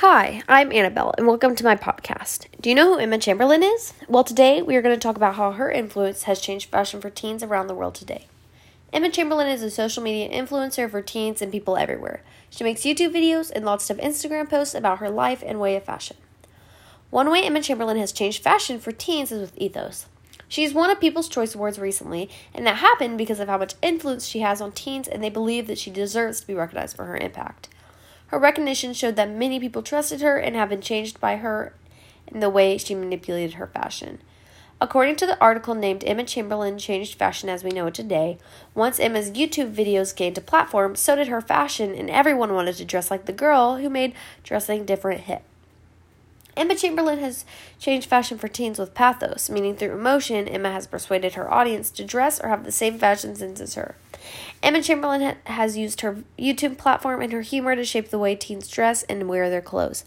Hi, I'm Annabelle, and welcome to my podcast. Do you know who Emma Chamberlain is? Well, today we are going to talk about how her influence has changed fashion for teens around the world today. Emma Chamberlain is a social media influencer for teens and people everywhere. She makes YouTube videos and lots of Instagram posts about her life and way of fashion. One way Emma Chamberlain has changed fashion for teens is with ethos. She's won a People's Choice Awards recently, and that happened because of how much influence she has on teens, and they believe that she deserves to be recognized for her impact. Her recognition showed that many people trusted her and have been changed by her in the way she manipulated her fashion. According to the article named Emma Chamberlain Changed Fashion as We Know It Today, once Emma's YouTube videos gained a platform, so did her fashion, and everyone wanted to dress like the girl who made dressing different hip. Emma Chamberlain has changed fashion for teens with pathos, meaning through emotion, Emma has persuaded her audience to dress or have the same fashion sense as her. Emma Chamberlain ha- has used her YouTube platform and her humor to shape the way teens dress and wear their clothes.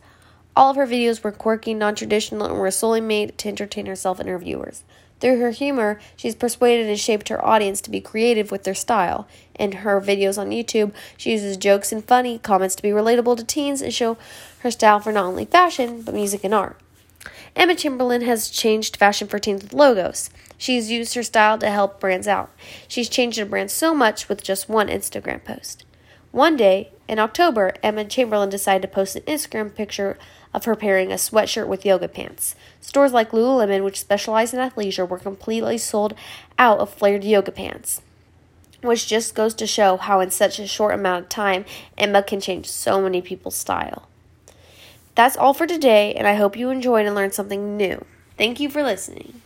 All of her videos were quirky, non traditional, and were solely made to entertain herself and her viewers. Through her humor, she's persuaded and shaped her audience to be creative with their style. In her videos on YouTube, she uses jokes and funny comments to be relatable to teens and show her style for not only fashion, but music and art. Emma Chamberlain has changed fashion for teens with logos. She's used her style to help brands out. She's changed a brand so much with just one Instagram post. One day, in October, Emma Chamberlain decided to post an Instagram picture of her pairing a sweatshirt with yoga pants. Stores like Lululemon, which specialize in athleisure, were completely sold out of flared yoga pants. Which just goes to show how, in such a short amount of time, Emma can change so many people's style. That's all for today, and I hope you enjoyed and learned something new. Thank you for listening.